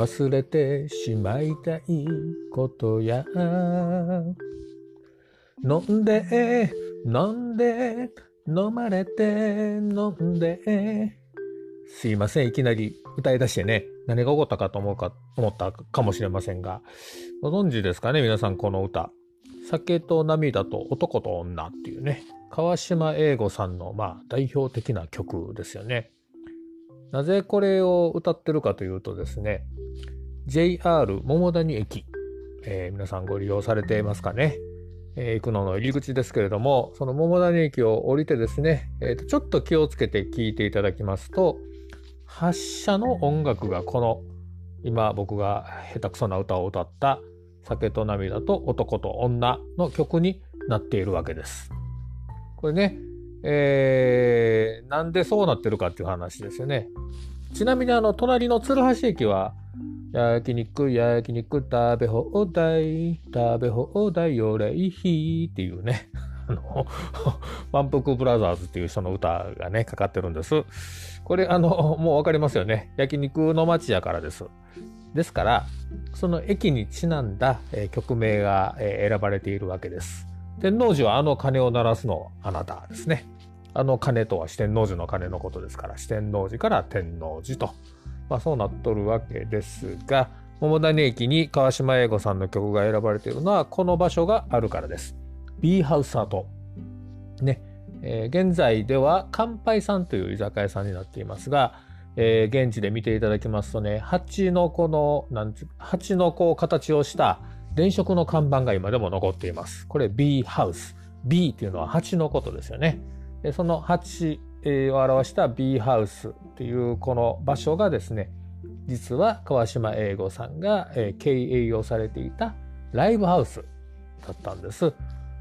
忘れてしまいたいことや。飲んで飲んで飲まれて飲んで。すいませんいきなり歌い出してね。何が起こったかと思うか思ったかもしれませんが。ご存知ですかね皆さんこの歌。酒と涙と男と女っていうね。川島英吾さんのまあ代表的な曲ですよね。なぜこれを歌ってるかというとですね JR 桃谷駅、えー、皆さんご利用されていますかね、えー、行くのの入り口ですけれどもその桃谷駅を降りてですね、えーと、ちょっと気をつけて聞いていただきますと発車の音楽がこの今僕が下手くそな歌を歌った「酒と涙と男と女」の曲になっているわけです。これね、えー、なんでそうなってるかっていう話ですよね。ちなみにあの隣の鶴橋駅は焼肉、焼肉、食べ放題、食べ放題、よれいひっていうね、あの、満腹ブラザーズっていう人の歌がね、かかってるんです。これ、あの、もうわかりますよね。焼肉の街やからです。ですから、その駅にちなんだ、えー、曲名が、えー、選ばれているわけです。天王寺はあの鐘を鳴らすのあなたですね。あの鐘とは四天王寺の鐘のことですから、四天王寺から天王寺と。まあ、そうなっとるわけですが桃谷駅に川島英吾さんの曲が選ばれているのはこの場所があるからです。B ハウスアート。ね、えー、現在では乾杯さんという居酒屋さんになっていますが、えー、現地で見ていただきますとね蜂の子のなん蜂の子を形をした電飾の看板が今でも残っています。これ B ハウス。B っていうのは蜂のことですよね。でその蜂を表した B ハウスっていうこの場所がですね実は川島英吾さんが経営をされていたライブハウスだったんです。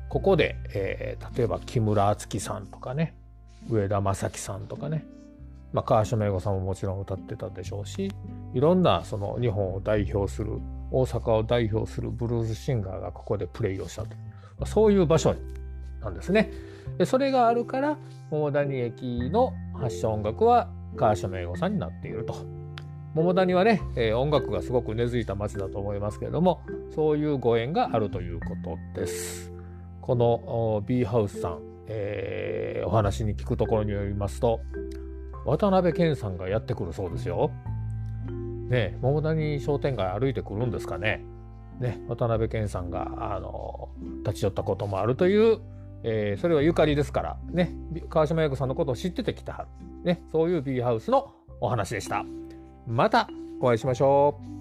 ここで、えー、例えば木村敦樹さんとかね上田正樹さんとかね、まあ、川島英吾さんももちろん歌ってたでしょうしいろんなその日本を代表する大阪を代表するブルースシンガーがここでプレイをしたというそういう場所なんですね。でそれがあるから桃谷駅の発祥音楽は川島英語さんになっていると。桃谷はね、え、音楽がすごく根付いた街だと思いますけれどもそういうご縁があるということです。この B ハウスさん、えー、お話に聞くところによりますと渡辺謙さんがやってくるそうですよ。ね桃谷商店街歩いてくるんですかね。ね渡辺謙さんがあの立ち寄ったこともあるというえー、それはゆかりですからね川島英子さんのことを知っててきたはる、ね、そういう B ハウスのお話でしたまたお会いしましょう